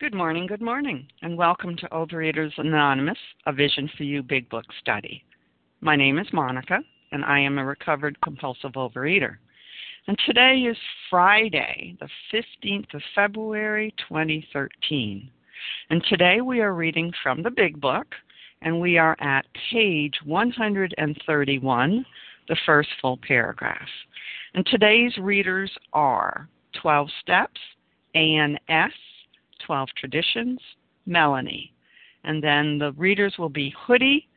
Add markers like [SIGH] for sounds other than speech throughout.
Good morning, good morning, and welcome to Overeaters Anonymous, a Vision for You Big Book study. My name is Monica, and I am a recovered compulsive overeater. And today is Friday, the 15th of February, 2013. And today we are reading from the Big Book, and we are at page 131, the first full paragraph. And today's readers are 12 Steps, Ann S., 12 Traditions, Melanie. And then the readers will be Hoodie,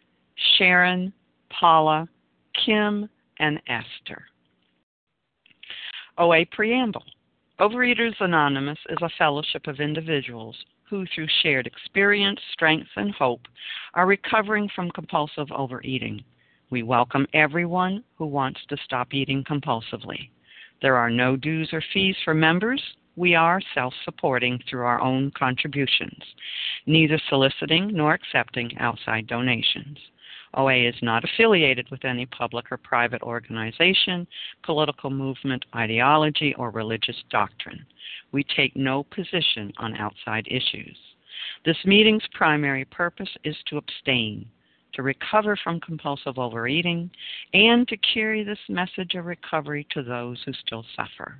Sharon, Paula, Kim, and Esther. OA Preamble Overeaters Anonymous is a fellowship of individuals who, through shared experience, strength, and hope, are recovering from compulsive overeating. We welcome everyone who wants to stop eating compulsively. There are no dues or fees for members, we are self supporting through our own contributions, neither soliciting nor accepting outside donations. OA is not affiliated with any public or private organization, political movement, ideology, or religious doctrine. We take no position on outside issues. This meeting's primary purpose is to abstain, to recover from compulsive overeating, and to carry this message of recovery to those who still suffer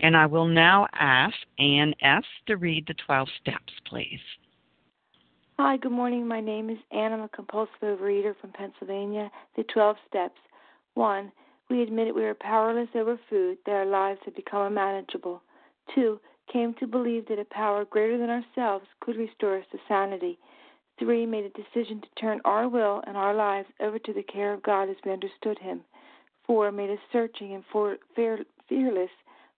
And I will now ask Ann S. to read the 12 steps, please. Hi, good morning. My name is Ann. I'm a compulsive overeater from Pennsylvania. The 12 steps. 1. We admitted we were powerless over food, that our lives had become unmanageable. 2. Came to believe that a power greater than ourselves could restore us to sanity. 3. Made a decision to turn our will and our lives over to the care of God as we understood Him. 4. Made a searching and for, fearless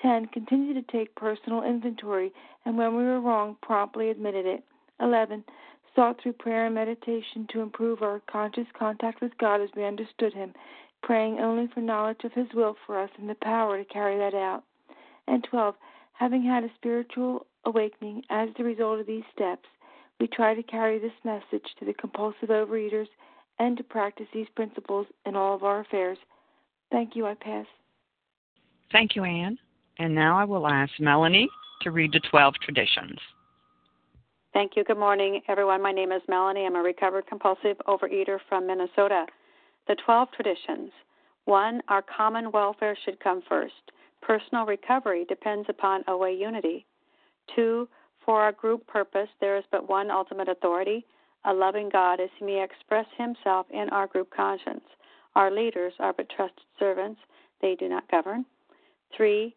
10. Continue to take personal inventory, and when we were wrong, promptly admitted it. 11. Sought through prayer and meditation to improve our conscious contact with God as we understood Him, praying only for knowledge of His will for us and the power to carry that out. And 12. Having had a spiritual awakening as the result of these steps, we try to carry this message to the compulsive overeaters and to practice these principles in all of our affairs. Thank you. I pass. Thank you, Ann. And now I will ask Melanie to read the 12 traditions. Thank you. Good morning, everyone. My name is Melanie. I'm a recovered compulsive overeater from Minnesota. The 12 traditions. One, our common welfare should come first. Personal recovery depends upon OA unity. Two, for our group purpose, there is but one ultimate authority, a loving God as he may express himself in our group conscience. Our leaders are but trusted servants, they do not govern. Three,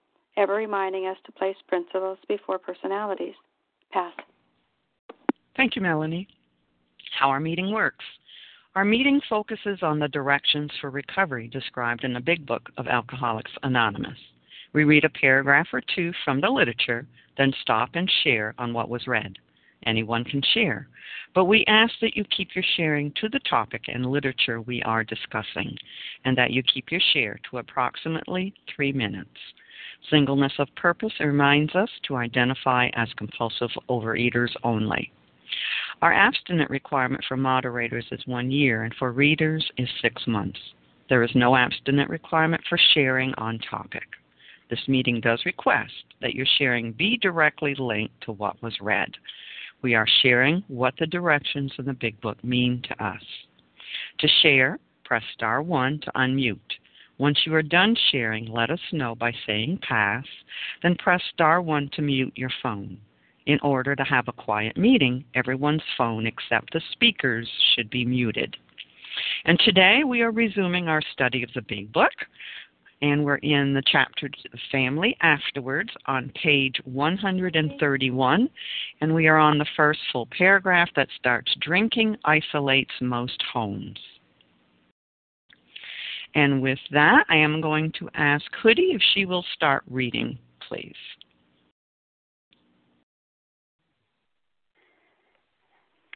ever reminding us to place principles before personalities. Pass. Thank you, Melanie. How our meeting works. Our meeting focuses on the directions for recovery described in the Big Book of Alcoholics Anonymous. We read a paragraph or two from the literature, then stop and share on what was read. Anyone can share, but we ask that you keep your sharing to the topic and literature we are discussing, and that you keep your share to approximately three minutes. Singleness of purpose reminds us to identify as compulsive overeaters only. Our abstinent requirement for moderators is one year, and for readers is six months. There is no abstinent requirement for sharing on topic. This meeting does request that your sharing be directly linked to what was read. We are sharing what the directions in the Big Book mean to us. To share, press star 1 to unmute. Once you are done sharing, let us know by saying pass, then press star 1 to mute your phone. In order to have a quiet meeting, everyone's phone except the speaker's should be muted. And today we are resuming our study of the Big Book and we're in the chapter family afterwards on page 131 and we are on the first full paragraph that starts drinking isolates most homes and with that i am going to ask hoodie if she will start reading please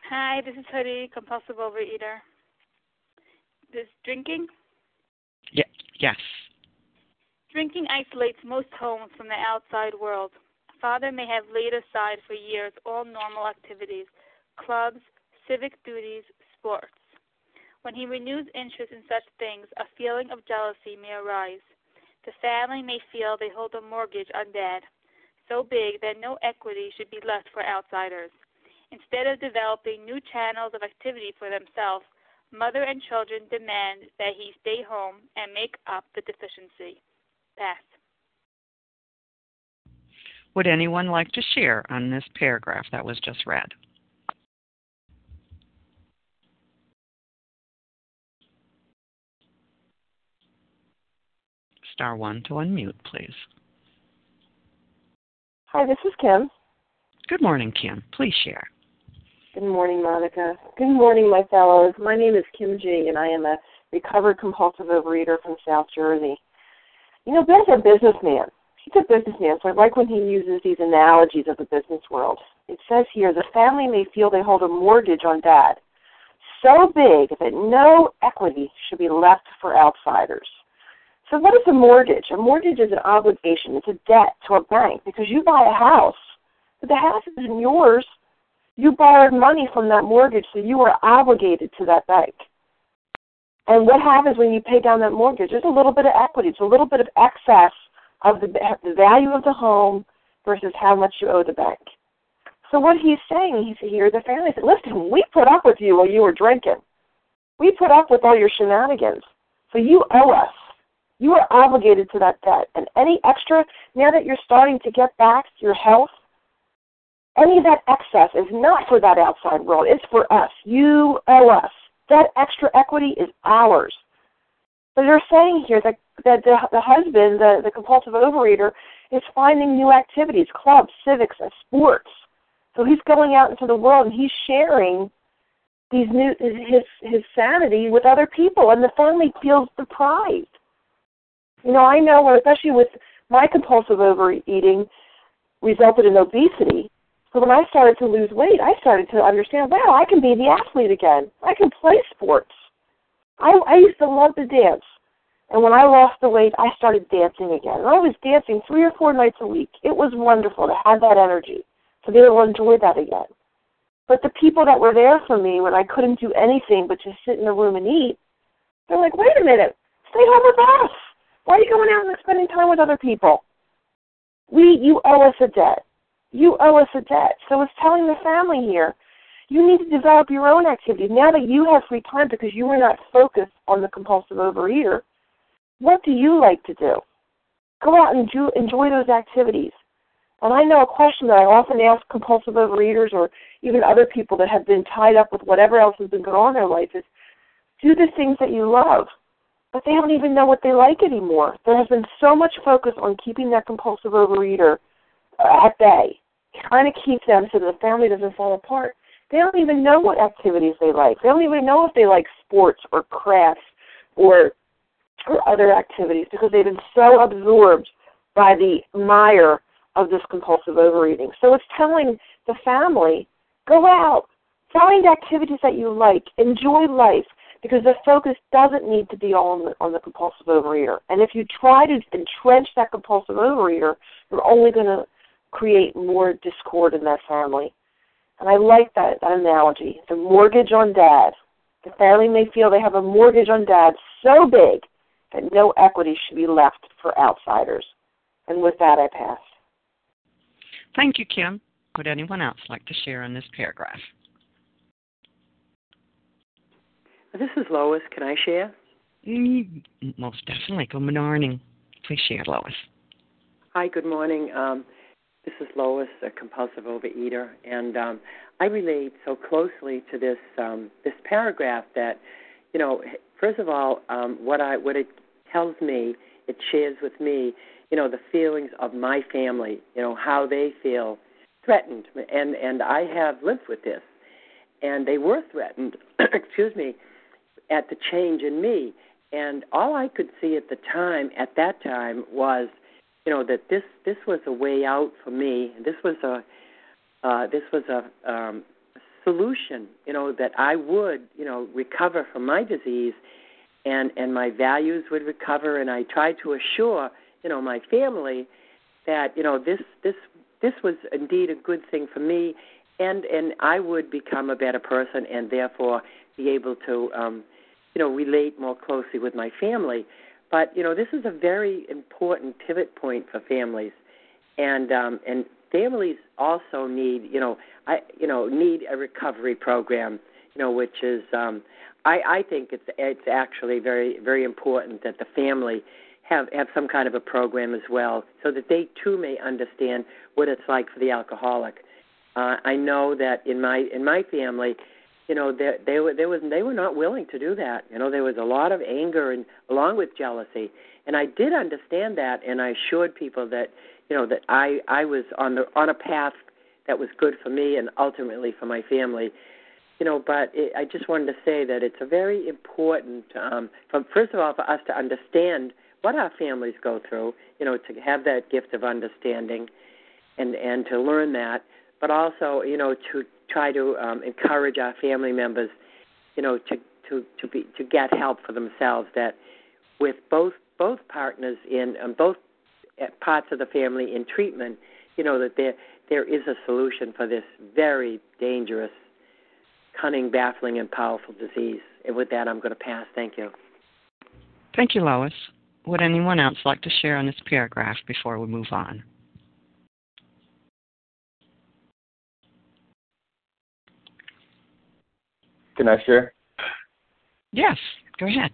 hi this is hoodie compulsive overeater this drinking yeah, yes Drinking isolates most homes from the outside world. Father may have laid aside for years all normal activities, clubs, civic duties, sports. When he renews interest in such things, a feeling of jealousy may arise. The family may feel they hold a mortgage on dad, so big that no equity should be left for outsiders. Instead of developing new channels of activity for themselves, mother and children demand that he stay home and make up the deficiency. Pass. Would anyone like to share on this paragraph that was just read? Star one to unmute, please. Hi, this is Kim. Good morning, Kim. Please share. Good morning, Monica. Good morning, my fellows. My name is Kim G, and I am a recovered compulsive overeater from South Jersey. You know, Ben's a businessman. He's a businessman, so I like when he uses these analogies of the business world. It says here, the family may feel they hold a mortgage on dad, so big that no equity should be left for outsiders. So what is a mortgage? A mortgage is an obligation. It's a debt to a bank because you buy a house, but the house isn't yours. You borrowed money from that mortgage, so you are obligated to that bank. And what happens when you pay down that mortgage? There's a little bit of equity. It's a little bit of excess of the, the value of the home versus how much you owe the bank. So what he's saying, he's here, the family said, listen, we put up with you while you were drinking. We put up with all your shenanigans. So you owe us. You are obligated to that debt. And any extra, now that you're starting to get back your health, any of that excess is not for that outside world. It's for us. You owe us. That extra equity is ours. So they're saying here that that the, the husband, the, the compulsive overeater, is finding new activities, clubs, civics, and sports. So he's going out into the world and he's sharing these new his his sanity with other people, and the family feels deprived. You know, I know, especially with my compulsive overeating, resulted in obesity. So when I started to lose weight, I started to understand, wow, I can be the athlete again. I can play sports. I, I used to love to dance. And when I lost the weight, I started dancing again. And I was dancing three or four nights a week. It was wonderful to have that energy, to be able to enjoy that again. But the people that were there for me when I couldn't do anything but just sit in the room and eat, they're like, wait a minute, stay home with us. Why are you going out and spending time with other people? We, you owe us a debt. You owe us a debt. So it's telling the family here, you need to develop your own activities. Now that you have free time because you are not focused on the compulsive overeater, what do you like to do? Go out and do, enjoy those activities. And I know a question that I often ask compulsive overeaters or even other people that have been tied up with whatever else has been going on in their life is do the things that you love. But they don't even know what they like anymore. There has been so much focus on keeping that compulsive overeater uh, at bay, trying to keep them so the family doesn't fall apart. They don't even know what activities they like. They don't even know if they like sports or crafts or or other activities because they've been so absorbed by the mire of this compulsive overeating. So it's telling the family, go out, find activities that you like, enjoy life, because the focus doesn't need to be all on the, on the compulsive overeater. And if you try to entrench that compulsive overeater, you're only going to create more discord in that family. And I like that, that analogy. The mortgage on dad. The family may feel they have a mortgage on dad so big that no equity should be left for outsiders. And with that, I pass. Thank you, Kim. Would anyone else like to share on this paragraph? This is Lois. Can I share? Mm, most definitely. Good morning. Please share, Lois. Hi, good morning. Um, this is Lois, a compulsive overeater, and um, I relate so closely to this um, this paragraph that, you know, first of all, um, what I what it tells me, it shares with me you know the feelings of my family you know how they feel threatened and and i have lived with this and they were threatened [COUGHS] excuse me at the change in me. And all i could see at the time at that time was you know that this this was a way out for me. This was a uh this was a um solution you know that i would you know recover from my disease and and my values would recover. And i tried to assure you know my family that you know this this this was indeed a good thing for me. And and I would become a better person and therefore be able to um you know relate more closely with my family but you know this is a very important pivot point for families and um and families also need you know I you know need a recovery program you know which is um I I think it's it's actually very very important that the family have have some kind of a program as well, so that they too may understand what it's like for the alcoholic. Uh, I know that in my in my family, you know, they they were they was they were not willing to do that. You know, there was a lot of anger and along with jealousy, and I did understand that, and I assured people that you know that I I was on the on a path that was good for me and ultimately for my family. You know, but it, I just wanted to say that it's a very important, um, from first of all, for us to understand what our families go through, you know, to have that gift of understanding and and to learn that, but also, you know, to try to um, encourage our family members, you know, to to to be to get help for themselves. That with both both partners in um, both uh, parts of the family in treatment, you know, that there there is a solution for this very dangerous, cunning, baffling, and powerful disease. And with that, I'm going to pass. Thank you. Thank you, Lois. Would anyone else like to share on this paragraph before we move on? Can I share? Yes, go ahead.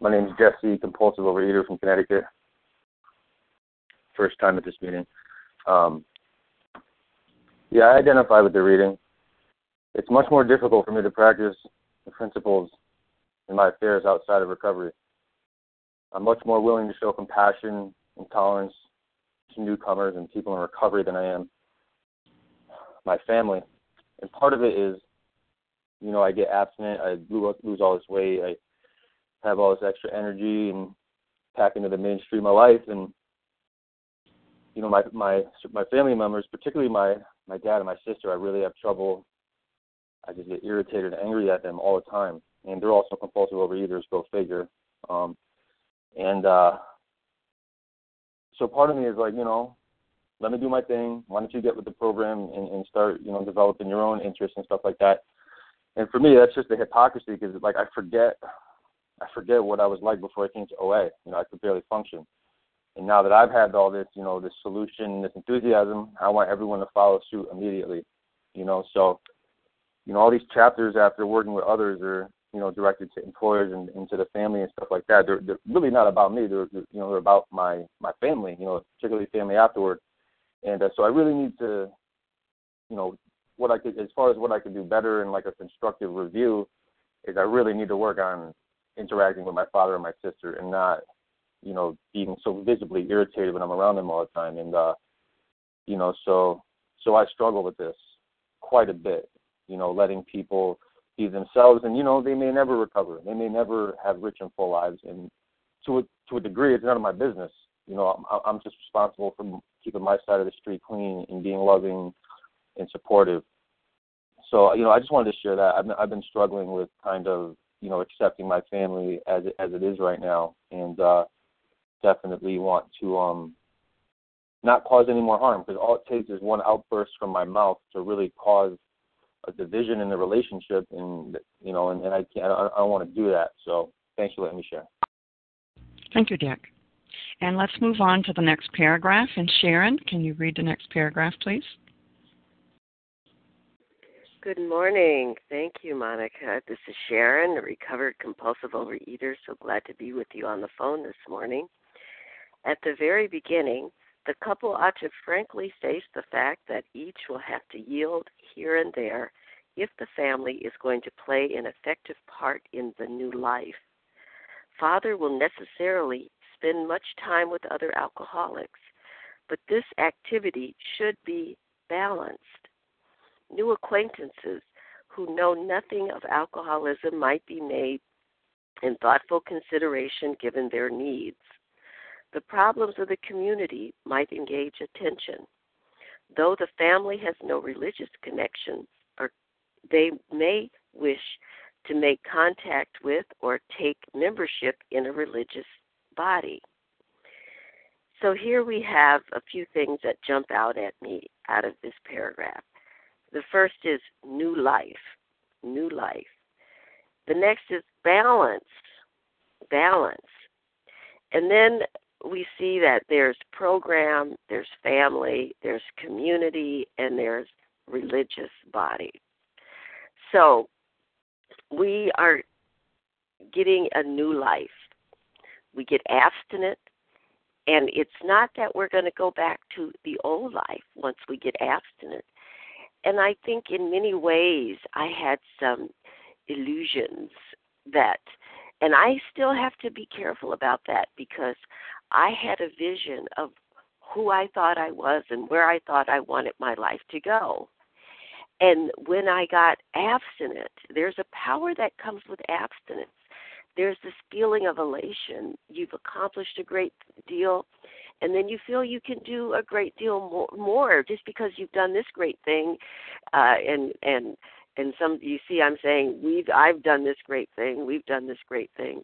My name is Jesse, compulsive overeater from Connecticut. First time at this meeting. Um, yeah, I identify with the reading. It's much more difficult for me to practice the principles in my affairs outside of recovery. I'm much more willing to show compassion and tolerance to newcomers and people in recovery than I am my family. And part of it is, you know, I get abstinent, I lose all this weight, I have all this extra energy and pack into the mainstream of life and you know my my my family members particularly my my dad and my sister i really have trouble i just get irritated and angry at them all the time and they're also compulsive overeaters go figure um and uh, so part of me is like, you know, let me do my thing. Why don't you get with the program and, and start, you know, developing your own interests and stuff like that. And for me, that's just a hypocrisy because like I forget, I forget what I was like before I came to OA. You know, I could barely function. And now that I've had all this, you know, this solution, this enthusiasm, I want everyone to follow suit immediately. You know, so, you know, all these chapters after working with others are you know, directed to employers and, and to the family and stuff like that. They're, they're really not about me. They're, they're, you know, they're about my my family. You know, particularly family afterward. And uh, so I really need to, you know, what I could as far as what I could do better and like a constructive review is I really need to work on interacting with my father and my sister and not, you know, being so visibly irritated when I'm around them all the time. And uh, you know, so so I struggle with this quite a bit. You know, letting people be themselves, and you know, they may never recover. They may never have rich and full lives, and to a, to a degree, it's none of my business. You know, I'm, I'm just responsible for keeping my side of the street clean and being loving and supportive. So, you know, I just wanted to share that. I've been, I've been struggling with kind of, you know, accepting my family as it, as it is right now, and uh, definitely want to um, not cause any more harm because all it takes is one outburst from my mouth to really cause a division in the relationship, and you know, and, and I can't, I, I don't want to do that. So, thanks for letting me share. Thank you, Dick. And let's move on to the next paragraph. And Sharon, can you read the next paragraph, please? Good morning. Thank you, Monica. This is Sharon, a recovered compulsive overeater. So glad to be with you on the phone this morning. At the very beginning, the couple ought to frankly face the fact that each will have to yield here and there if the family is going to play an effective part in the new life. Father will necessarily spend much time with other alcoholics, but this activity should be balanced new acquaintances who know nothing of alcoholism might be made in thoughtful consideration given their needs. The problems of the community might engage attention. Though the family has no religious connection, or they may wish to make contact with or take membership in a religious body. So here we have a few things that jump out at me out of this paragraph. The first is new life, new life. The next is balance, balance. And then we see that there's program, there's family, there's community, and there's religious body. So we are getting a new life. We get abstinent, and it's not that we're going to go back to the old life once we get abstinent and I think in many ways I had some illusions that, and I still have to be careful about that because I had a vision of who I thought I was and where I thought I wanted my life to go. And when I got abstinent, there's a power that comes with abstinence. There's this feeling of elation. You've accomplished a great deal and then you feel you can do a great deal more, more just because you've done this great thing uh and and and some you see I'm saying we've I've done this great thing we've done this great thing.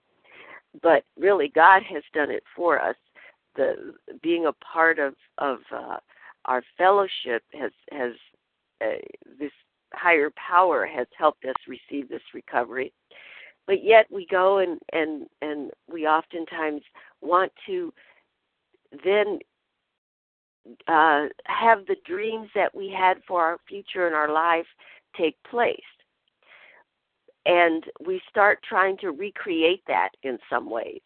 But really God has done it for us. The being a part of of uh our fellowship has has uh, this higher power has helped us receive this recovery. But yet we go and and and we oftentimes want to then uh, have the dreams that we had for our future and our life take place. And we start trying to recreate that in some ways.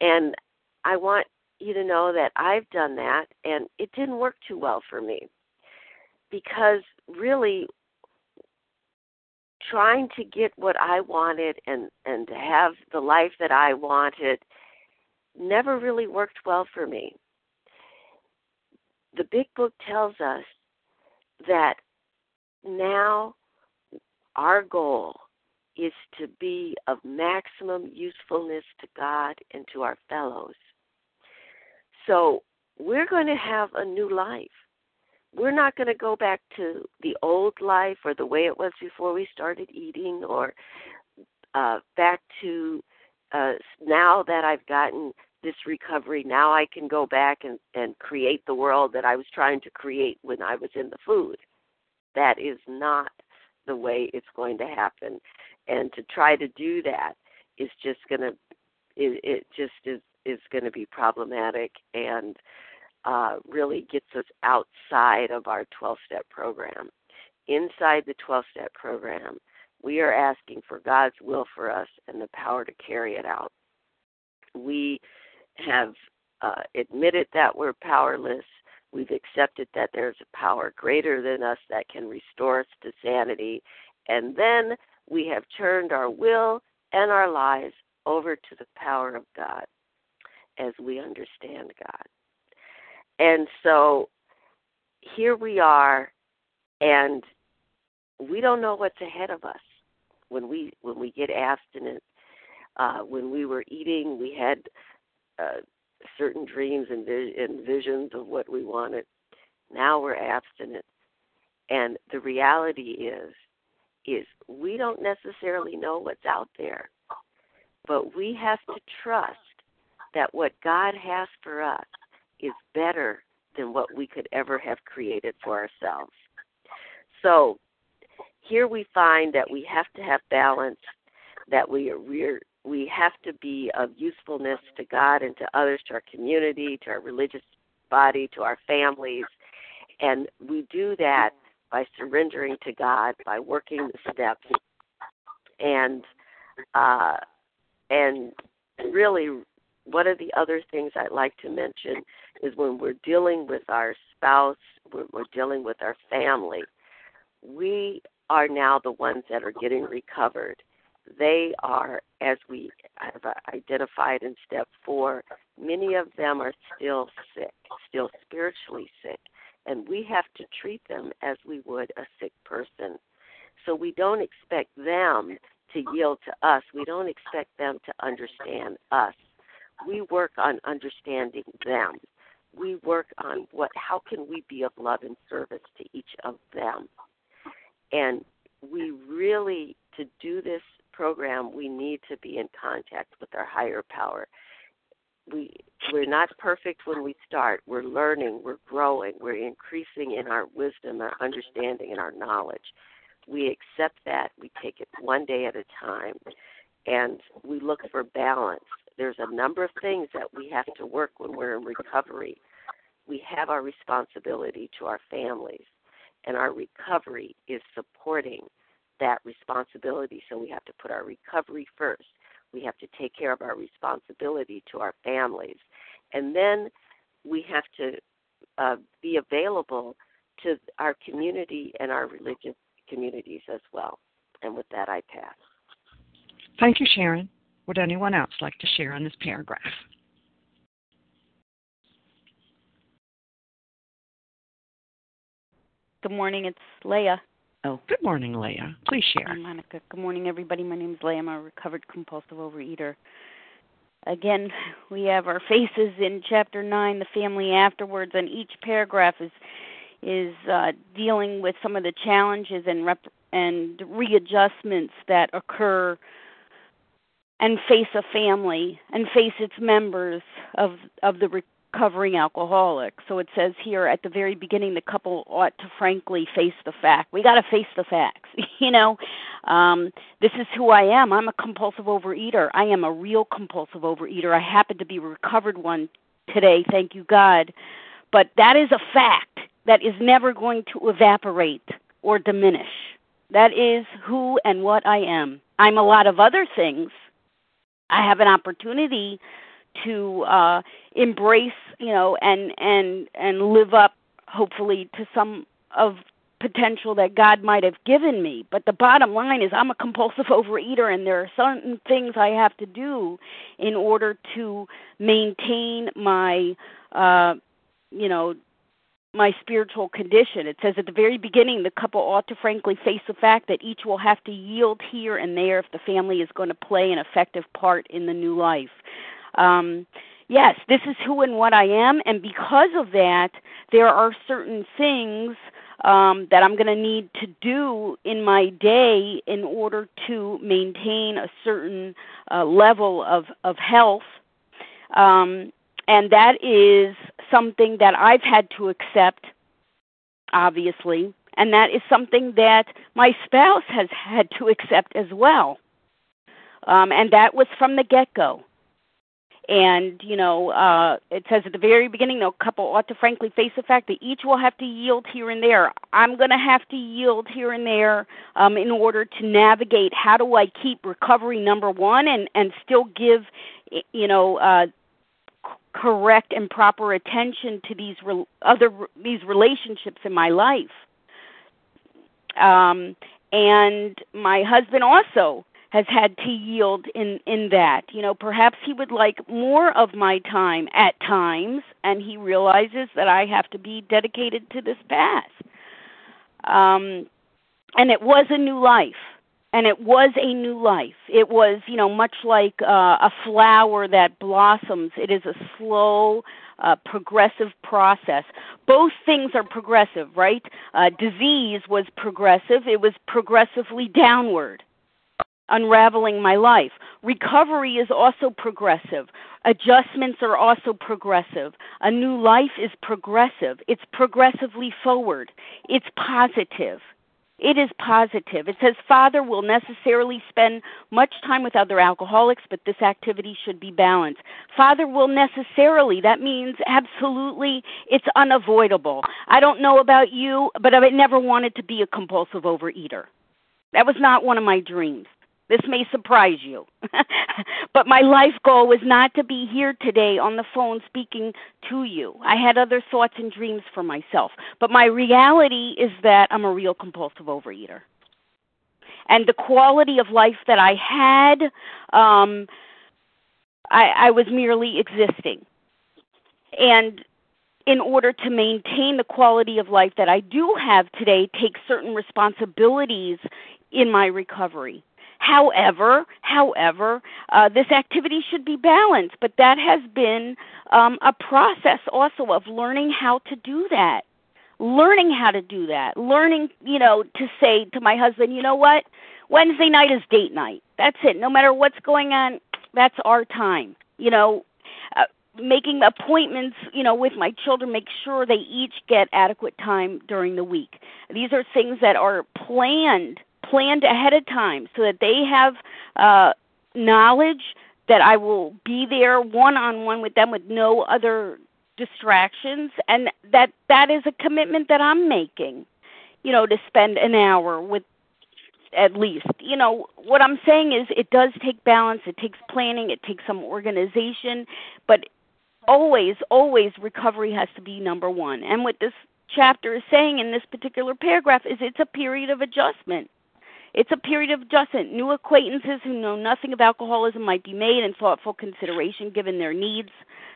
And I want you to know that I've done that, and it didn't work too well for me. Because really, trying to get what I wanted and, and to have the life that I wanted never really worked well for me. The big book tells us that now our goal is to be of maximum usefulness to God and to our fellows. So we're going to have a new life. We're not going to go back to the old life or the way it was before we started eating or uh, back to uh, now that I've gotten this recovery, now I can go back and, and create the world that I was trying to create when I was in the food. That is not the way it's going to happen. And to try to do that is just going to, it, it just is, is going to be problematic and uh, really gets us outside of our 12 step program. Inside the 12 step program, We are asking for God's will for us and the power to carry it out. We have uh, admitted that we're powerless. We've accepted that there's a power greater than us that can restore us to sanity. And then we have turned our will and our lives over to the power of God as we understand God. And so here we are, and we don't know what's ahead of us. When we when we get abstinent, uh, when we were eating, we had uh, certain dreams and, vi- and visions of what we wanted. Now we're abstinent, and the reality is, is we don't necessarily know what's out there, but we have to trust that what God has for us is better than what we could ever have created for ourselves. So here we find that we have to have balance, that we we have to be of usefulness to God and to others, to our community, to our religious body, to our families. And we do that by surrendering to God, by working the steps, and uh, and really, one of the other things I'd like to mention is when we're dealing with our spouse, when we're dealing with our family, we are now the ones that are getting recovered. They are, as we have uh, identified in step four, many of them are still sick, still spiritually sick, and we have to treat them as we would a sick person. So we don't expect them to yield to us. We don't expect them to understand us. We work on understanding them. We work on what how can we be of love and service to each of them. And we really to do this program we need to be in contact with our higher power. We we're not perfect when we start. We're learning, we're growing, we're increasing in our wisdom, our understanding and our knowledge we accept that. We take it one day at a time, and we look for balance. There's a number of things that we have to work when we're in recovery. We have our responsibility to our families, and our recovery is supporting that responsibility. So we have to put our recovery first. We have to take care of our responsibility to our families. And then we have to uh, be available to our community and our religious communities as well. And with that, I pass. Thank you, Sharon. Would anyone else like to share on this paragraph? Good morning, it's Leah. Oh, good morning, Leah. Please share. Hi, Monica. Good morning, everybody. My name is Leah. I'm a recovered compulsive overeater. Again, we have our faces in chapter 9, the family afterwards, and each paragraph is is uh, dealing with some of the challenges and rep- and readjustments that occur and face a family and face its members of of the recovering alcoholic. So it says here at the very beginning the couple ought to frankly face the fact. We got to face the facts. [LAUGHS] you know, um this is who I am. I'm a compulsive overeater. I am a real compulsive overeater. I happen to be a recovered one today, thank you God. But that is a fact that is never going to evaporate or diminish. That is who and what I am. I'm a lot of other things. I have an opportunity to uh embrace, you know, and and and live up hopefully to some of potential that God might have given me. But the bottom line is I'm a compulsive [LAUGHS] overeater and there are certain things I have to do in order to maintain my uh you know my spiritual condition. It says at the very beginning the couple ought to frankly face the fact that each will have to yield here and there if the family is going to play an effective part in the new life. Um, yes, this is who and what I am, and because of that, there are certain things um, that I'm going to need to do in my day in order to maintain a certain uh, level of, of health. Um, and that is something that I've had to accept, obviously, and that is something that my spouse has had to accept as well. Um, and that was from the get go. And you know uh it says at the very beginning no couple ought to frankly face the fact that each will have to yield here and there. I'm going to have to yield here and there um in order to navigate how do i keep recovery number 1 and and still give you know uh correct and proper attention to these re- other these relationships in my life. Um and my husband also has had to yield in in that. You know perhaps he would like more of my time at times and he realizes that i have to be dedicated to this path. Um and it was a new life and it was a new life. It was you know much like uh, a flower that blossoms. It is a slow uh, progressive process. Both things are progressive, right? Uh, disease was progressive, it was progressively downward unraveling my life. Recovery is also progressive. Adjustments are also progressive. A new life is progressive. It's progressively forward. It's positive. It is positive. It says father will necessarily spend much time with other alcoholics, but this activity should be balanced. Father will necessarily, that means absolutely, it's unavoidable. I don't know about you, but I never wanted to be a compulsive overeater. That was not one of my dreams. This may surprise you. [LAUGHS] but my life goal was not to be here today on the phone speaking to you. I had other thoughts and dreams for myself. But my reality is that I'm a real compulsive overeater. And the quality of life that I had, um, I, I was merely existing. And in order to maintain the quality of life that I do have today, take certain responsibilities in my recovery. However, however, uh, this activity should be balanced, but that has been um, a process also of learning how to do that. Learning how to do that. Learning, you know, to say to my husband, you know what? Wednesday night is date night. That's it. No matter what's going on, that's our time. You know, uh, making appointments, you know, with my children, make sure they each get adequate time during the week. These are things that are planned planned ahead of time so that they have uh, knowledge that I will be there one on one with them with no other distractions. And that that is a commitment that I'm making you know to spend an hour with at least. You know what I'm saying is it does take balance. It takes planning. It takes some organization. But always always recovery has to be number 1 and what this chapter is saying in this particular paragraph is it's a period of adjustment it's a period of adjustment. New acquaintances who know nothing of alcoholism might be made and thoughtful consideration given their needs.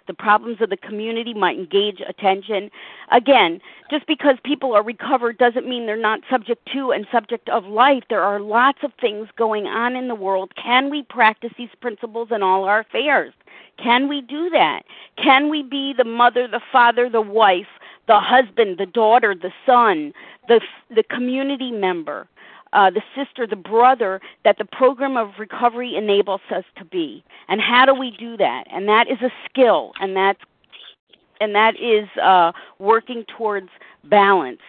The problems of the community might engage attention. Again, just because people are recovered doesn't mean they're not subject to and subject of life. There are lots of things going on in the world. Can we practice these principles in all our affairs? Can we do that? Can we be the mother, the father, the wife, the husband, the daughter, the son, the the community member? Uh, the sister, the brother that the program of recovery enables us to be. And how do we do that? And that is a skill, and that's and that is uh, working towards balance.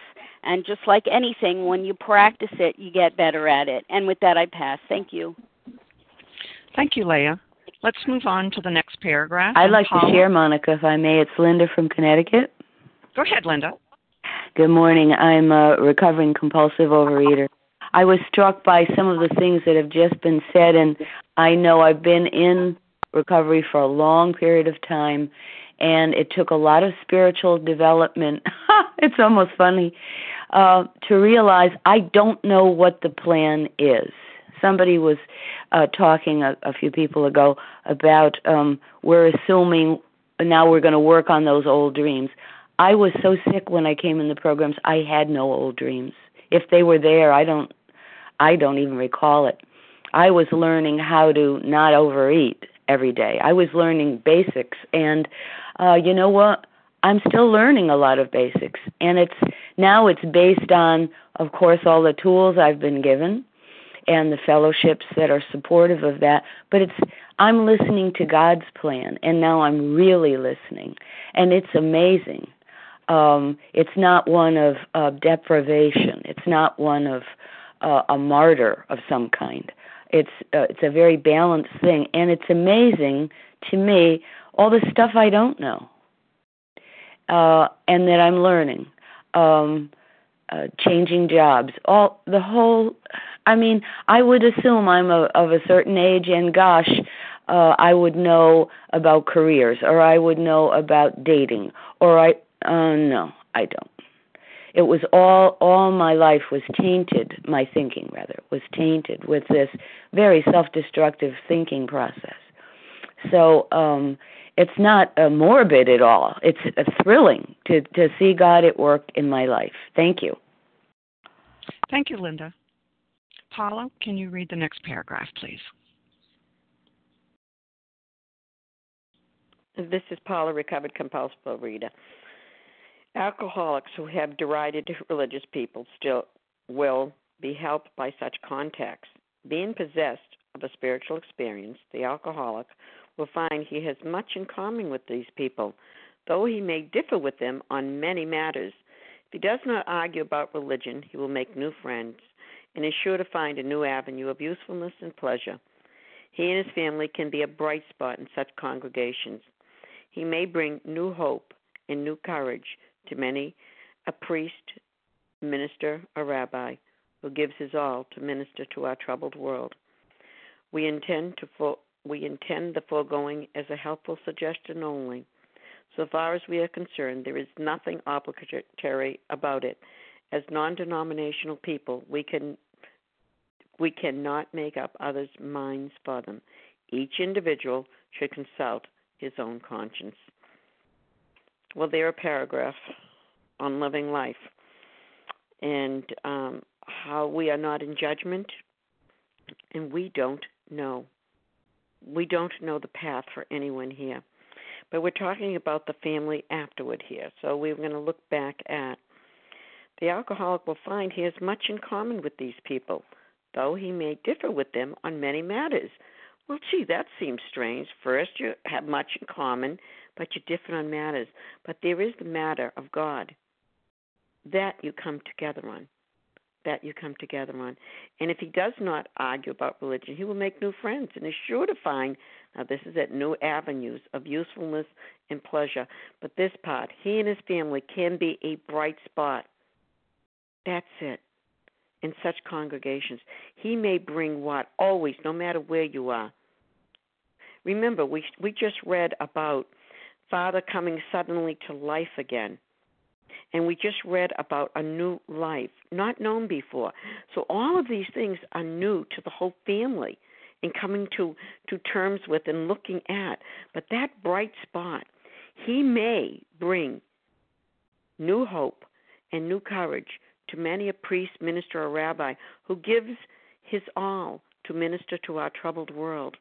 And just like anything, when you practice it, you get better at it. And with that, I pass. Thank you. Thank you, Leah. Let's move on to the next paragraph. I'd like Paula. to share, Monica, if I may. It's Linda from Connecticut. Go ahead, Linda. Good morning. I'm a recovering compulsive overeater. I was struck by some of the things that have just been said, and I know I've been in recovery for a long period of time, and it took a lot of spiritual development. [LAUGHS] it's almost funny uh, to realize I don't know what the plan is. Somebody was uh, talking a, a few people ago about um, we're assuming now we're going to work on those old dreams. I was so sick when I came in the programs. I had no old dreams if they were there, I don't I don't even recall it. I was learning how to not overeat every day. I was learning basics and uh you know what? I'm still learning a lot of basics and it's now it's based on of course all the tools I've been given and the fellowships that are supportive of that, but it's I'm listening to God's plan and now I'm really listening and it's amazing um, it's not one of uh, deprivation. It's not one of uh, a martyr of some kind. It's uh, it's a very balanced thing, and it's amazing to me all the stuff I don't know, uh, and that I'm learning. Um, uh, changing jobs, all the whole. I mean, I would assume I'm a, of a certain age, and gosh, uh, I would know about careers, or I would know about dating, or I. Uh, no, I don't. It was all all my life was tainted. My thinking, rather, was tainted with this very self-destructive thinking process. So um, it's not uh, morbid at all. It's uh, thrilling to to see God at work in my life. Thank you. Thank you, Linda. Paula, can you read the next paragraph, please? This is Paula, recovered compulsive overeater. Alcoholics who have derided religious people still will be helped by such contacts. Being possessed of a spiritual experience, the alcoholic will find he has much in common with these people, though he may differ with them on many matters. If he does not argue about religion, he will make new friends and is sure to find a new avenue of usefulness and pleasure. He and his family can be a bright spot in such congregations. He may bring new hope and new courage to many a priest, minister, or rabbi who gives his all to minister to our troubled world. We intend to fo- we intend the foregoing as a helpful suggestion only. So far as we are concerned, there is nothing obligatory about it. As non-denominational people, we can we cannot make up others' minds for them. Each individual should consult his own conscience. Well, there a paragraph on living life and um, how we are not in judgment and we don't know. We don't know the path for anyone here. But we're talking about the family afterward here. So we're going to look back at the alcoholic will find he has much in common with these people, though he may differ with them on many matters. Well, gee, that seems strange. First, you have much in common, but you're different on matters. But there is the matter of God that you come together on. That you come together on. And if he does not argue about religion, he will make new friends and is sure to find now this is at new avenues of usefulness and pleasure. But this part, he and his family can be a bright spot. That's it. In such congregations, he may bring what always, no matter where you are. Remember, we we just read about Father coming suddenly to life again. And we just read about a new life, not known before. So all of these things are new to the whole family and coming to, to terms with and looking at. But that bright spot, he may bring new hope and new courage to many a priest, minister, or rabbi who gives his all to minister to our troubled world.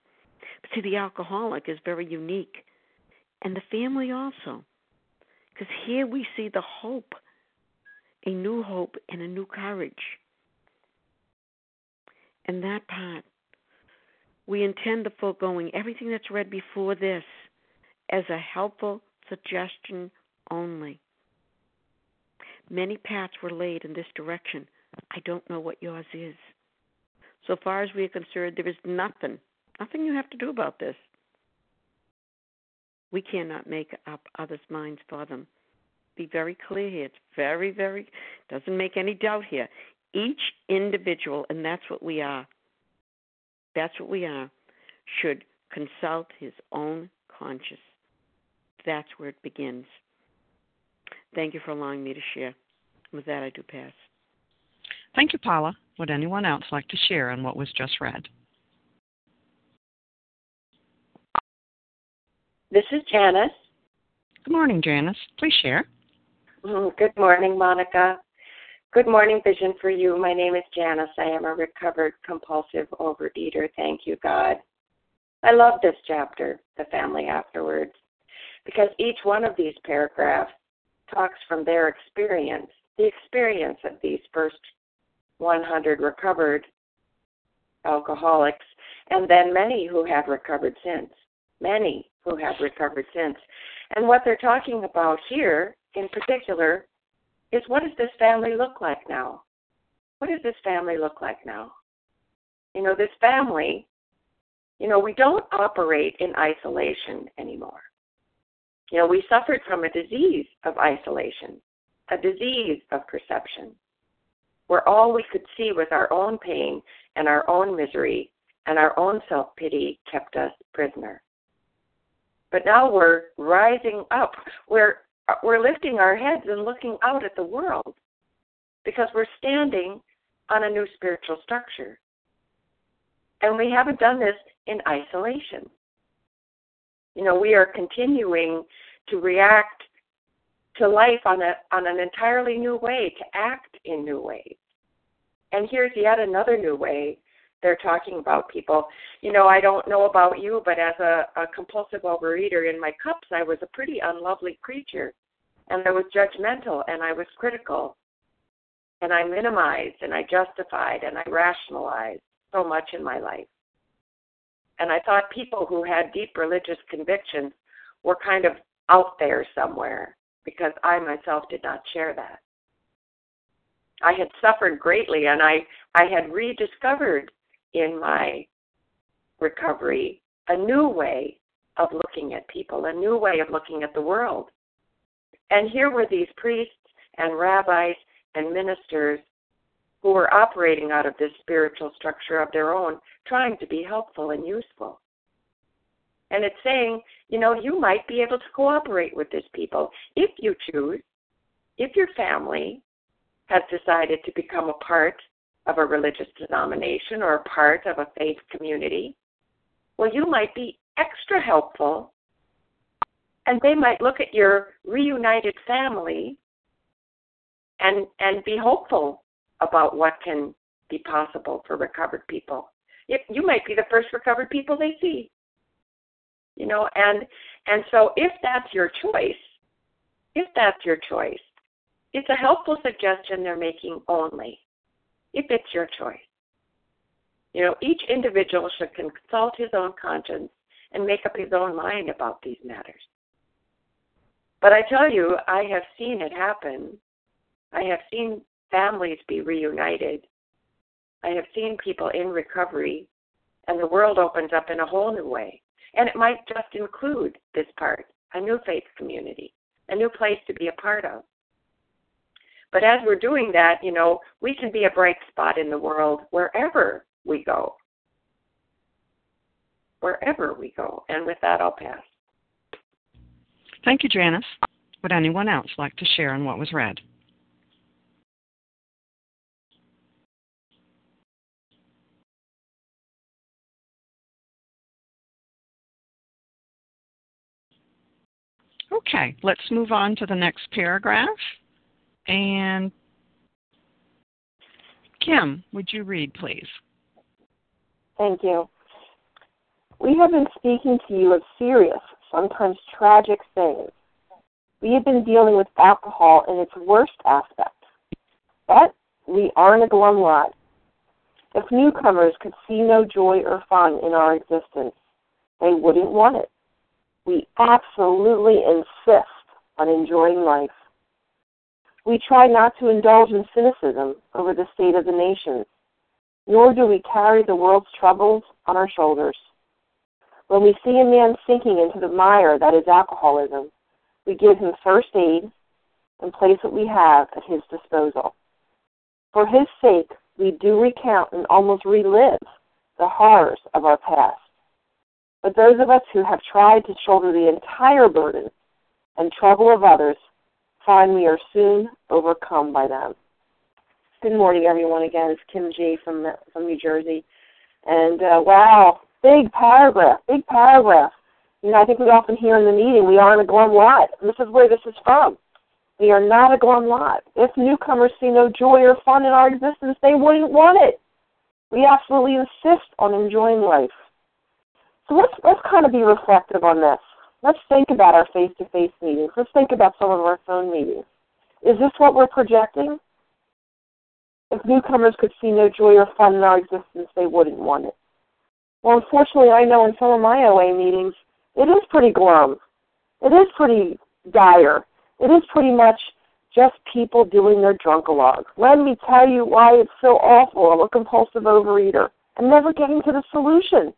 But see, the alcoholic is very unique and the family also. Because here we see the hope, a new hope and a new courage. And that part, we intend the foregoing, everything that's read before this, as a helpful suggestion only. Many paths were laid in this direction. I don't know what yours is. So far as we are concerned, there is nothing, nothing you have to do about this. We cannot make up others' minds for them. Be very clear here. It's very, very, doesn't make any doubt here. Each individual, and that's what we are, that's what we are, should consult his own conscience. That's where it begins. Thank you for allowing me to share. With that, I do pass. Thank you, Paula. Would anyone else like to share on what was just read? This is Janice. Good morning, Janice. Please share. Mm-hmm. Good morning, Monica. Good morning, Vision for You. My name is Janice. I am a recovered compulsive overeater. Thank you, God. I love this chapter, The Family Afterwards, because each one of these paragraphs talks from their experience, the experience of these first 100 recovered alcoholics, and then many who have recovered since. Many who have recovered since. And what they're talking about here, in particular, is what does this family look like now? What does this family look like now? You know, this family You know, we don't operate in isolation anymore. You know, we suffered from a disease of isolation, a disease of perception, where all we could see was our own pain and our own misery and our own self pity kept us prisoner. But now we're rising up. We're we're lifting our heads and looking out at the world because we're standing on a new spiritual structure. And we haven't done this in isolation. You know, we are continuing to react to life on a on an entirely new way, to act in new ways. And here's yet another new way they're talking about people. You know, I don't know about you, but as a, a compulsive overeater in my cups, I was a pretty unlovely creature. And I was judgmental and I was critical. And I minimized and I justified and I rationalized so much in my life. And I thought people who had deep religious convictions were kind of out there somewhere because I myself did not share that. I had suffered greatly and I, I had rediscovered in my recovery a new way of looking at people, a new way of looking at the world. And here were these priests and rabbis and ministers who were operating out of this spiritual structure of their own, trying to be helpful and useful. And it's saying, you know, you might be able to cooperate with these people if you choose, if your family has decided to become a part of a religious denomination or a part of a faith community. Well, you might be extra helpful, and they might look at your reunited family and and be hopeful about what can be possible for recovered people. You might be the first recovered people they see. You know, and and so if that's your choice, if that's your choice, it's a helpful suggestion they're making only, if it's your choice. You know, each individual should consult his own conscience and make up his own mind about these matters. But I tell you, I have seen it happen. I have seen families be reunited. I have seen people in recovery, and the world opens up in a whole new way. And it might just include this part a new faith community, a new place to be a part of. But as we're doing that, you know, we can be a bright spot in the world wherever we go. Wherever we go. And with that, I'll pass. Thank you, Janice. Would anyone else like to share on what was read? Okay, let's move on to the next paragraph. And Kim, would you read, please? Thank you. We have been speaking to you of serious, sometimes tragic things. We have been dealing with alcohol in its worst aspect. But we aren't a glum lot. If newcomers could see no joy or fun in our existence, they wouldn't want it. We absolutely insist on enjoying life. We try not to indulge in cynicism over the state of the nation, nor do we carry the world's troubles on our shoulders. When we see a man sinking into the mire that is alcoholism, we give him first aid and place what we have at his disposal. For his sake, we do recount and almost relive the horrors of our past. But those of us who have tried to shoulder the entire burden and trouble of others find we are soon overcome by them. Good morning, everyone. Again, it's Kim G from from New Jersey, and uh, wow, big paragraph, big paragraph. You know, I think we often hear in the meeting we aren't a glum lot. This is where this is from. We are not a glum lot. If newcomers see no joy or fun in our existence, they wouldn't want it. We absolutely insist on enjoying life. So let's let's kind of be reflective on this. Let's think about our face to face meetings. Let's think about some of our phone meetings. Is this what we're projecting? If newcomers could see no joy or fun in our existence, they wouldn't want it. Well, unfortunately, I know in some of my OA meetings, it is pretty glum. It is pretty dire. It is pretty much just people doing their drunkalog. Let me tell you why it's so awful. I'm a compulsive overeater. I'm never getting to the solution.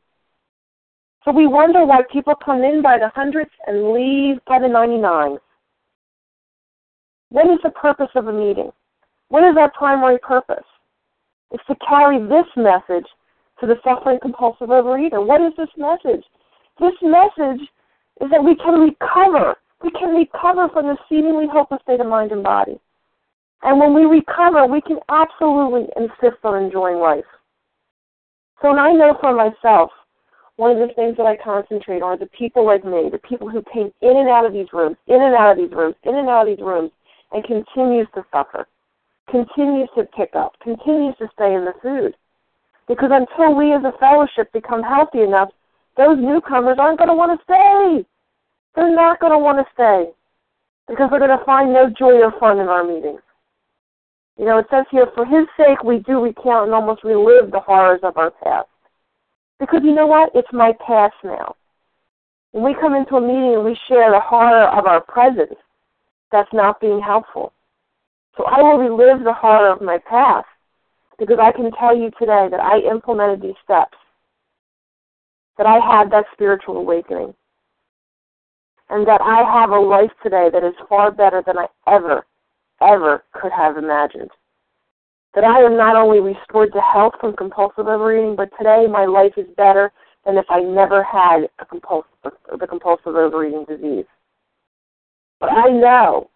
So we wonder why people come in by the hundreds and leave by the 99. What is the purpose of a meeting? What is our primary purpose? It's to carry this message to the suffering compulsive overeater. What is this message? This message is that we can recover. We can recover from the seemingly hopeless state of mind and body. And when we recover, we can absolutely insist on enjoying life. So, I know for myself, one of the things that I concentrate on are the people like me, the people who came in and out of these rooms, in and out of these rooms, in and out of these rooms, and continues to suffer, continues to pick up, continues to stay in the food. Because until we as a fellowship become healthy enough, those newcomers aren't going to want to stay. They're not going to want to stay because they're going to find no joy or fun in our meetings. You know, it says here, for his sake we do recount and almost relive the horrors of our past. Because you know what? It's my past now. When we come into a meeting and we share the horror of our present, that's not being helpful. So I will relive the horror of my past because I can tell you today that I implemented these steps, that I had that spiritual awakening, and that I have a life today that is far better than I ever, ever could have imagined. That I am not only restored to health from compulsive overeating, but today my life is better than if I never had a compulsive, the compulsive overeating disease. But I know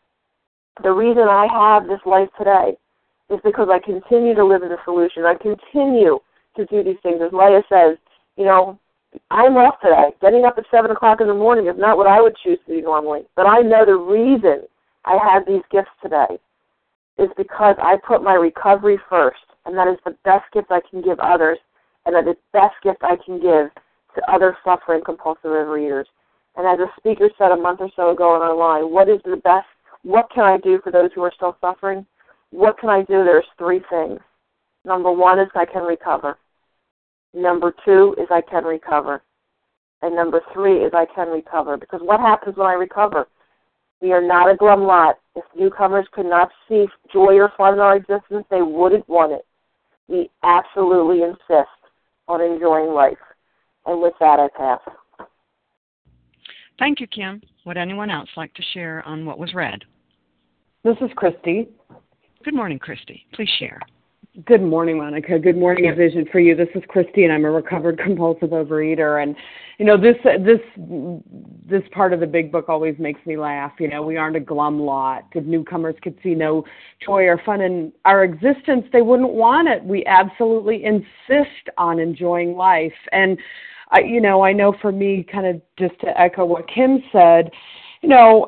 the reason I have this life today is because I continue to live in the solution. I continue to do these things. As Leah says, you know, I'm off today. Getting up at 7 o'clock in the morning is not what I would choose to do normally. But I know the reason I have these gifts today is because I put my recovery first. And that is the best gift I can give others. And that is the best gift I can give to other suffering compulsive overeaters. And as a speaker said a month or so ago on our line, what is the best, what can I do for those who are still suffering? What can I do? There's three things. Number one is I can recover. Number two is I can recover. And number three is I can recover. Because what happens when I recover? We are not a glum lot. If newcomers could not see joy or fun in our existence, they wouldn't want it. We absolutely insist on enjoying life. And with that, I pass. Thank you, Kim. Would anyone else like to share on what was read? This is Christy. Good morning, Christy. Please share. Good morning, Monica. Good morning, A Vision for You. This is Christy, and I'm a recovered [LAUGHS] compulsive overeater. And you know, this this this part of the big book always makes me laugh. You know, we aren't a glum lot. If newcomers could see no joy or fun in our existence, they wouldn't want it. We absolutely insist on enjoying life. And I, you know, I know for me, kind of just to echo what Kim said, you know,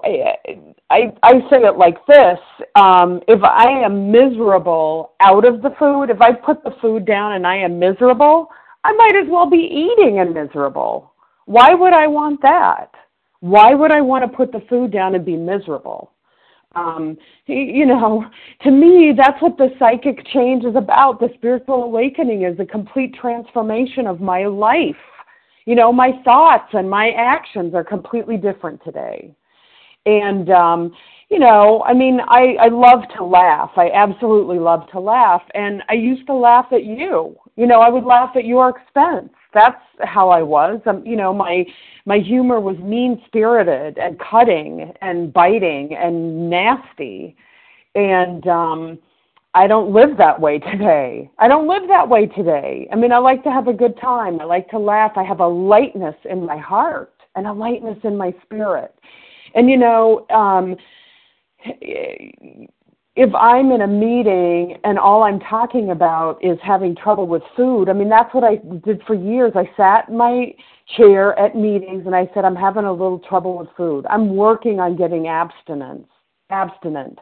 I I say it like this: um, if I am miserable out of the food, if I put the food down and I am miserable, I might as well be eating and miserable. Why would I want that? Why would I want to put the food down and be miserable? Um, you know, to me, that's what the psychic change is about. The spiritual awakening is a complete transformation of my life you know, my thoughts and my actions are completely different today. And um, you know, I mean, I I love to laugh. I absolutely love to laugh, and I used to laugh at you. You know, I would laugh at your expense. That's how I was. Um, you know, my my humor was mean spirited and cutting and biting and nasty, and um, I don't live that way today. I don't live that way today. I mean, I like to have a good time. I like to laugh. I have a lightness in my heart and a lightness in my spirit. And you know, um if I'm in a meeting and all I'm talking about is having trouble with food, I mean, that's what I did for years. I sat in my chair at meetings and I said, I'm having a little trouble with food. I'm working on getting abstinence, abstinent.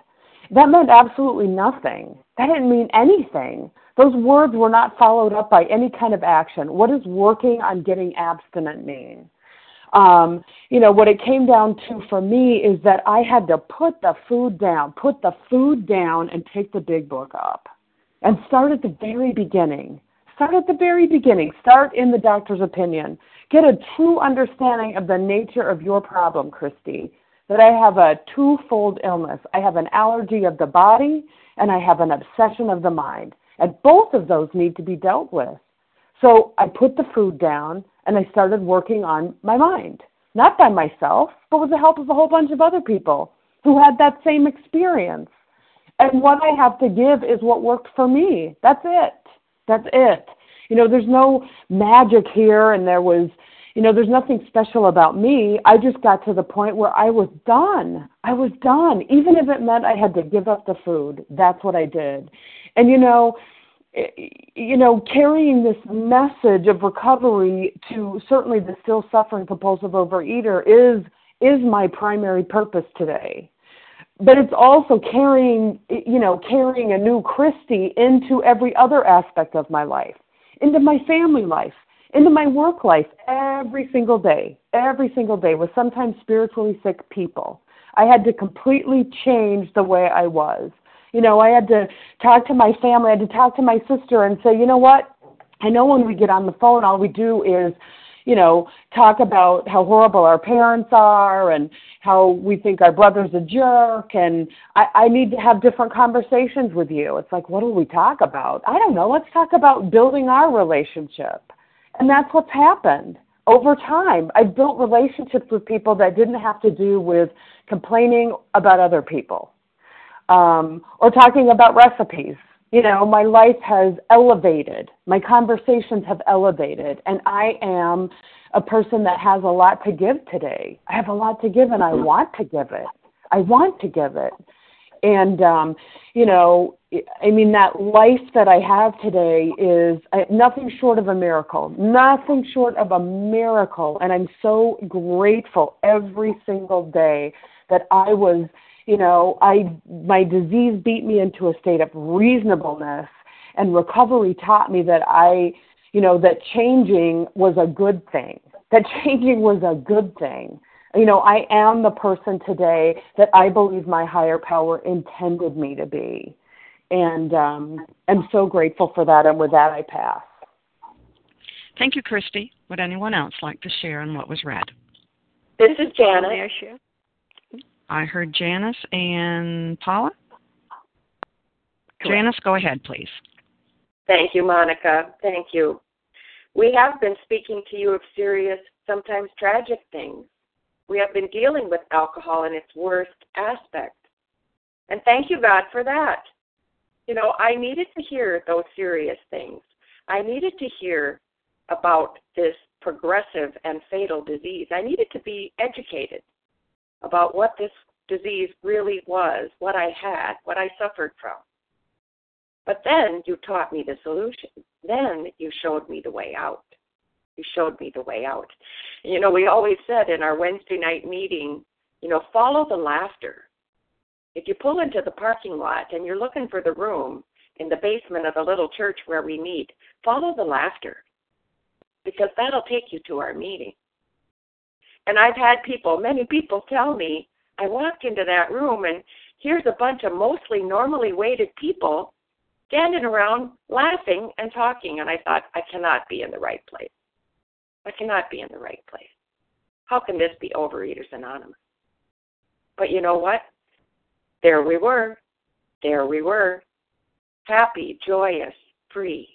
That meant absolutely nothing. That didn't mean anything. Those words were not followed up by any kind of action. What does working on getting abstinent mean? Um, you know, what it came down to for me is that I had to put the food down, put the food down, and take the big book up. And start at the very beginning. Start at the very beginning. Start in the doctor's opinion. Get a true understanding of the nature of your problem, Christy that I have a twofold illness. I have an allergy of the body and I have an obsession of the mind. And both of those need to be dealt with. So I put the food down and I started working on my mind. Not by myself, but with the help of a whole bunch of other people who had that same experience. And what I have to give is what worked for me. That's it. That's it. You know, there's no magic here, and there was, you know, there's nothing special about me. I just got to the point where I was done. I was done. Even if it meant I had to give up the food, that's what I did. And, you know, you know, carrying this message of recovery to certainly the still suffering compulsive overeater is is my primary purpose today. But it's also carrying, you know, carrying a new Christy into every other aspect of my life, into my family life, into my work life, every single day, every single day with sometimes spiritually sick people. I had to completely change the way I was you know, I had to talk to my family, I had to talk to my sister and say, you know what? I know when we get on the phone, all we do is, you know, talk about how horrible our parents are and how we think our brother's a jerk and I, I need to have different conversations with you. It's like, what do we talk about? I don't know. Let's talk about building our relationship. And that's what's happened over time. I've built relationships with people that didn't have to do with complaining about other people um, or talking about recipes. You know, my life has elevated, my conversations have elevated, and I am a person that has a lot to give today. I have a lot to give, and I want to give it. I want to give it. And, um, you know, I mean, that life that I have today is uh, nothing short of a miracle. Nothing short of a miracle. And I'm so grateful every single day that I was you know, I my disease beat me into a state of reasonableness and recovery taught me that I, you know, that changing was a good thing. That [LAUGHS] changing was a good thing. You know, I am the person today that I believe my higher power intended me to be. And um, I'm so grateful for that. And with that, I pass. Thank you, Christy. Would anyone else like to share on what was read? This is Janet. I heard Janice and Paula. Correct. Janice, go ahead, please. Thank you, Monica. Thank you. We have been speaking to you of serious, sometimes tragic things. We have been dealing with alcohol in its worst aspect. And thank you, God, for that. You know, I needed to hear those serious things. I needed to hear about this progressive and fatal disease. I needed to be educated about what this disease really was, what I had, what I suffered from. But then you taught me the solution. Then you showed me the way out. You showed me the way out. You know, we always said in our Wednesday night meeting, you know, follow the laughter. If you pull into the parking lot and you're looking for the room in the basement of the little church where we meet, follow the laughter because that'll take you to our meeting. And I've had people, many people tell me, I walked into that room and here's a bunch of mostly normally weighted people standing around laughing and talking. And I thought, I cannot be in the right place. I cannot be in the right place. How can this be Overeaters Anonymous? But you know what? There we were. There we were. Happy, joyous, free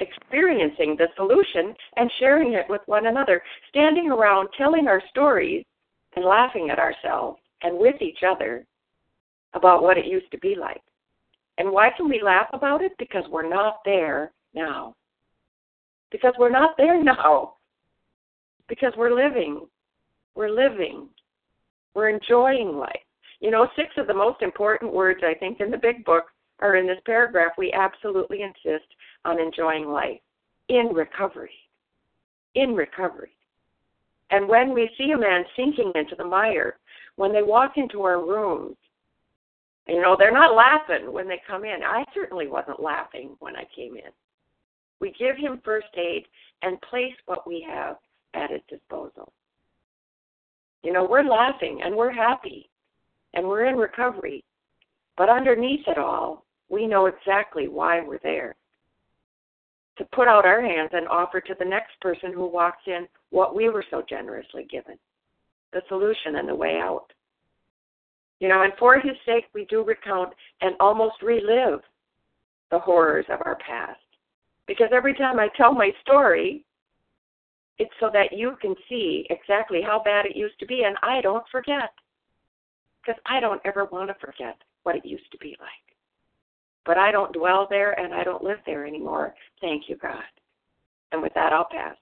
experiencing the solution and sharing it with one another, standing around telling our stories and laughing at ourselves and with each other about what it used to be like. And why can we laugh about it? Because we're not there now. Because we're not there now. Because we're living. We're living. We're enjoying life. You know, six of the most important words, I think, in the big book are in this paragraph. We absolutely insist on enjoying life in recovery. In recovery. And when we see a man sinking into the mire, when they walk into our rooms, you know, they're not laughing when they come in. I certainly wasn't laughing when I came in. We give him first aid and place what we have at his disposal. You know, we're laughing and we're happy and we're in recovery. But underneath it all, we know exactly why we're there to put out our hands and offer to the next person who walks in what we were so generously given the solution and the way out. You know, and for his sake, we do recount and almost relive the horrors of our past. Because every time I tell my story, It's so that you can see exactly how bad it used to be, and I don't forget. Because I don't ever want to forget what it used to be like. But I don't dwell there and I don't live there anymore. Thank you, God. And with that, I'll pass.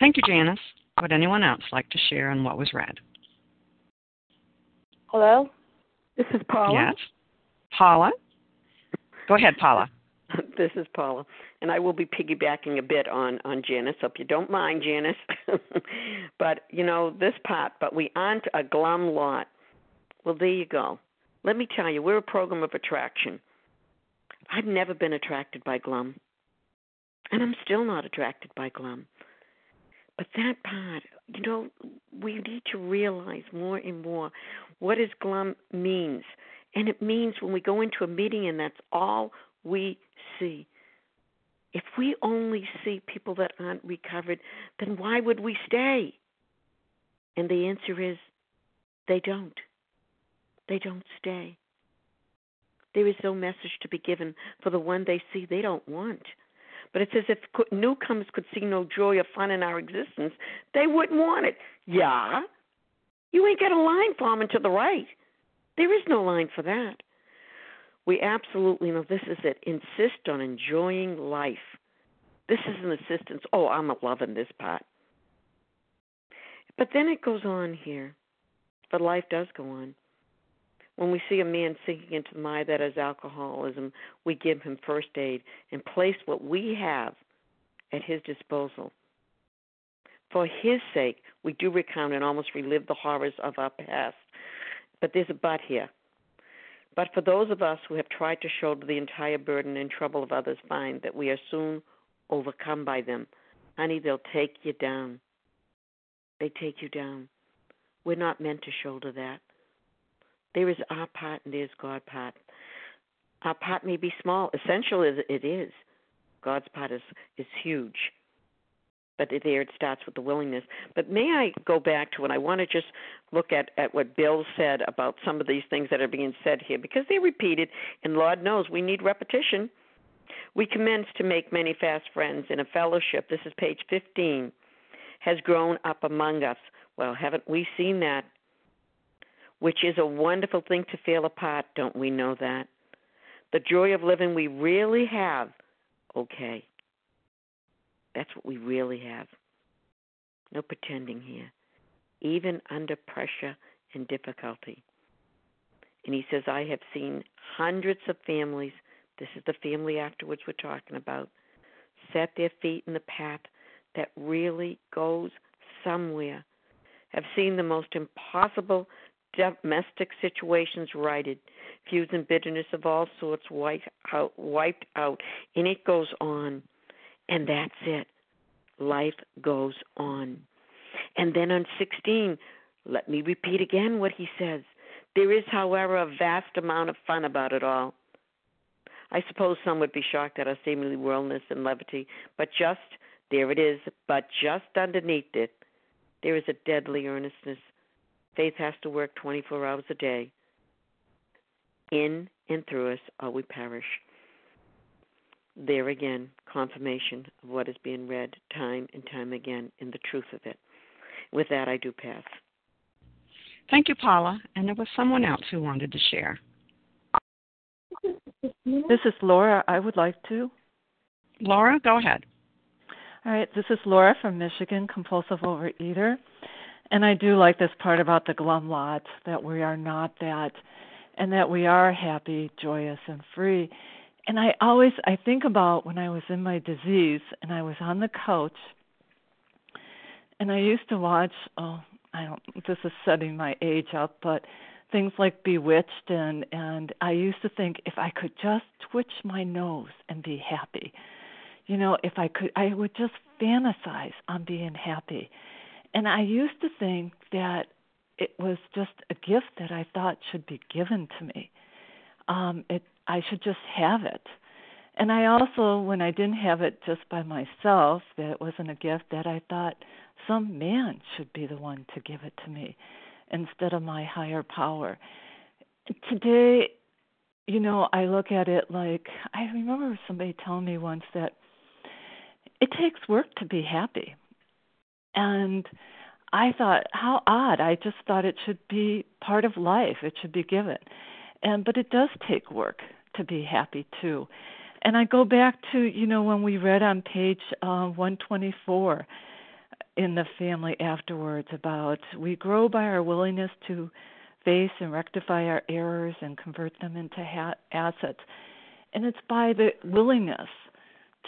Thank you, Janice. Would anyone else like to share on what was read? Hello? This is Paula. Yes. Paula? Go ahead, Paula. [LAUGHS] this is Paula, and I will be piggybacking a bit on on Janice. Hope you don't mind, Janice. [LAUGHS] but you know this part. But we aren't a glum lot. Well, there you go. Let me tell you, we're a program of attraction. I've never been attracted by glum, and I'm still not attracted by glum. But that part, you know, we need to realize more and more what is glum means. And it means when we go into a meeting and that's all we see. If we only see people that aren't recovered, then why would we stay? And the answer is they don't. They don't stay. There is no message to be given for the one they see they don't want. But it's as if newcomers could see no joy or fun in our existence. They wouldn't want it. Yeah. You ain't got a line forming to the right. There is no line for that. We absolutely know this is it. Insist on enjoying life. This is an assistance. Oh, I'm loving this part. But then it goes on here. But life does go on. When we see a man sinking into the mire that is alcoholism, we give him first aid and place what we have at his disposal. For his sake, we do recount and almost relive the horrors of our past. But there's a but here. But for those of us who have tried to shoulder the entire burden and trouble of others, find that we are soon overcome by them. Honey, they'll take you down. They take you down. We're not meant to shoulder that. There is our part and there's God's part. Our part may be small, essential as it is. God's part is, is huge. But there it starts with the willingness. But may I go back to when I want to just look at, at what Bill said about some of these things that are being said here because they're repeated, and Lord knows we need repetition. We commence to make many fast friends in a fellowship. This is page 15. Has grown up among us. Well, haven't we seen that? Which is a wonderful thing to feel apart, don't we know that? The joy of living we really have, okay. That's what we really have. No pretending here, even under pressure and difficulty. And he says, I have seen hundreds of families, this is the family afterwards we're talking about, set their feet in the path that really goes somewhere. Have seen the most impossible domestic situations righted, feuds and bitterness of all sorts wiped out, wiped out, and it goes on. And that's it. Life goes on. And then on 16, let me repeat again what he says. There is, however, a vast amount of fun about it all. I suppose some would be shocked at our seemingly worldliness and levity, but just, there it is, but just underneath it, there is a deadly earnestness Faith has to work 24 hours a day. In and through us, or we perish. There again, confirmation of what is being read time and time again in the truth of it. With that, I do pass. Thank you, Paula. And there was someone else who wanted to share. This is Laura. I would like to. Laura, go ahead. All right. This is Laura from Michigan, compulsive overeater. And I do like this part about the glum lot that we are not that and that we are happy, joyous and free. And I always I think about when I was in my disease and I was on the couch and I used to watch oh I don't this is setting my age up, but things like Bewitched and and I used to think if I could just twitch my nose and be happy. You know, if I could I would just fantasize on being happy and I used to think that it was just a gift that I thought should be given to me. Um, it I should just have it. And I also, when I didn't have it just by myself, that it wasn't a gift, that I thought some man should be the one to give it to me instead of my higher power. Today, you know, I look at it like I remember somebody telling me once that it takes work to be happy. And I thought, how odd. I just thought it should be part of life. It should be given. And but it does take work to be happy too. And I go back to, you know, when we read on page uh, 124 in the family afterwards about we grow by our willingness to face and rectify our errors and convert them into ha- assets. And it's by the willingness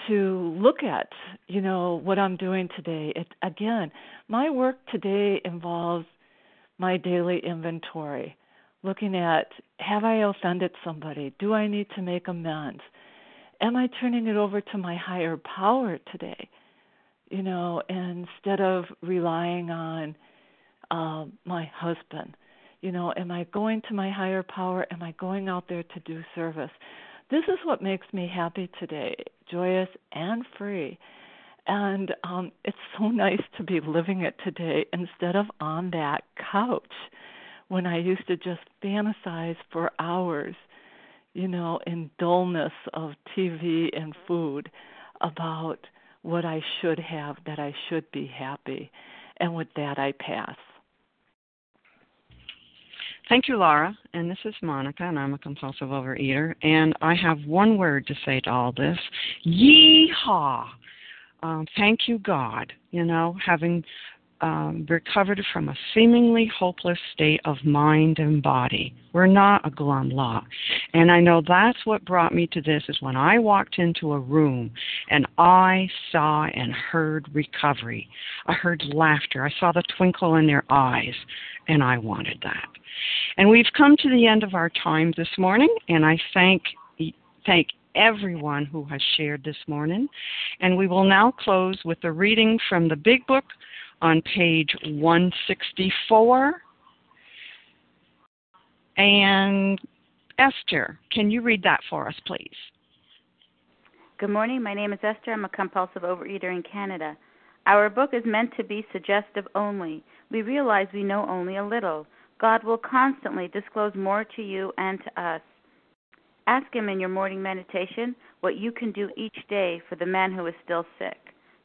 to look at, you know, what I'm doing today. It again, my work today involves my daily inventory, looking at have I offended somebody? Do I need to make amends? Am I turning it over to my higher power today? You know, instead of relying on uh, my husband. You know, am I going to my higher power? Am I going out there to do service? This is what makes me happy today, joyous and free. And um, it's so [LAUGHS] nice to be living it today instead of on that couch when I used to just fantasize for hours, you know, in dullness of TV and food about what I should have, that I should be happy. And with that, I pass. Thank you, Laura. And this is Monica, and I'm a compulsive overeater. And I have one word to say to all this Yeehaw! Um, thank you, God. You know, having um, recovered from a seemingly hopeless state of mind and body. We're not a glum lot. And I know that's what brought me to this is when I walked into a room and I saw and heard recovery. I heard laughter. I saw the twinkle in their eyes, and I wanted that. And we've come to the end of our time this morning, and I thank thank everyone who has shared this morning. And we will now close with a reading from the Big Book on page 164. And Esther, can you read that for us, please? Good morning. My name is Esther. I'm a compulsive overeater in Canada. Our book is meant to be suggestive only. We realize we know only a little. God will constantly disclose more to you and to us. Ask Him in your morning meditation what you can do each day for the man who is still sick.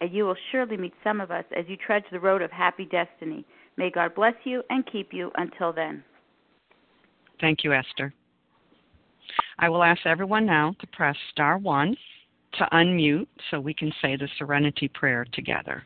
and you will surely meet some of us as you trudge the road of happy destiny. May God bless you and keep you until then. Thank you, Esther. I will ask everyone now to press star one to unmute so we can say the serenity prayer together.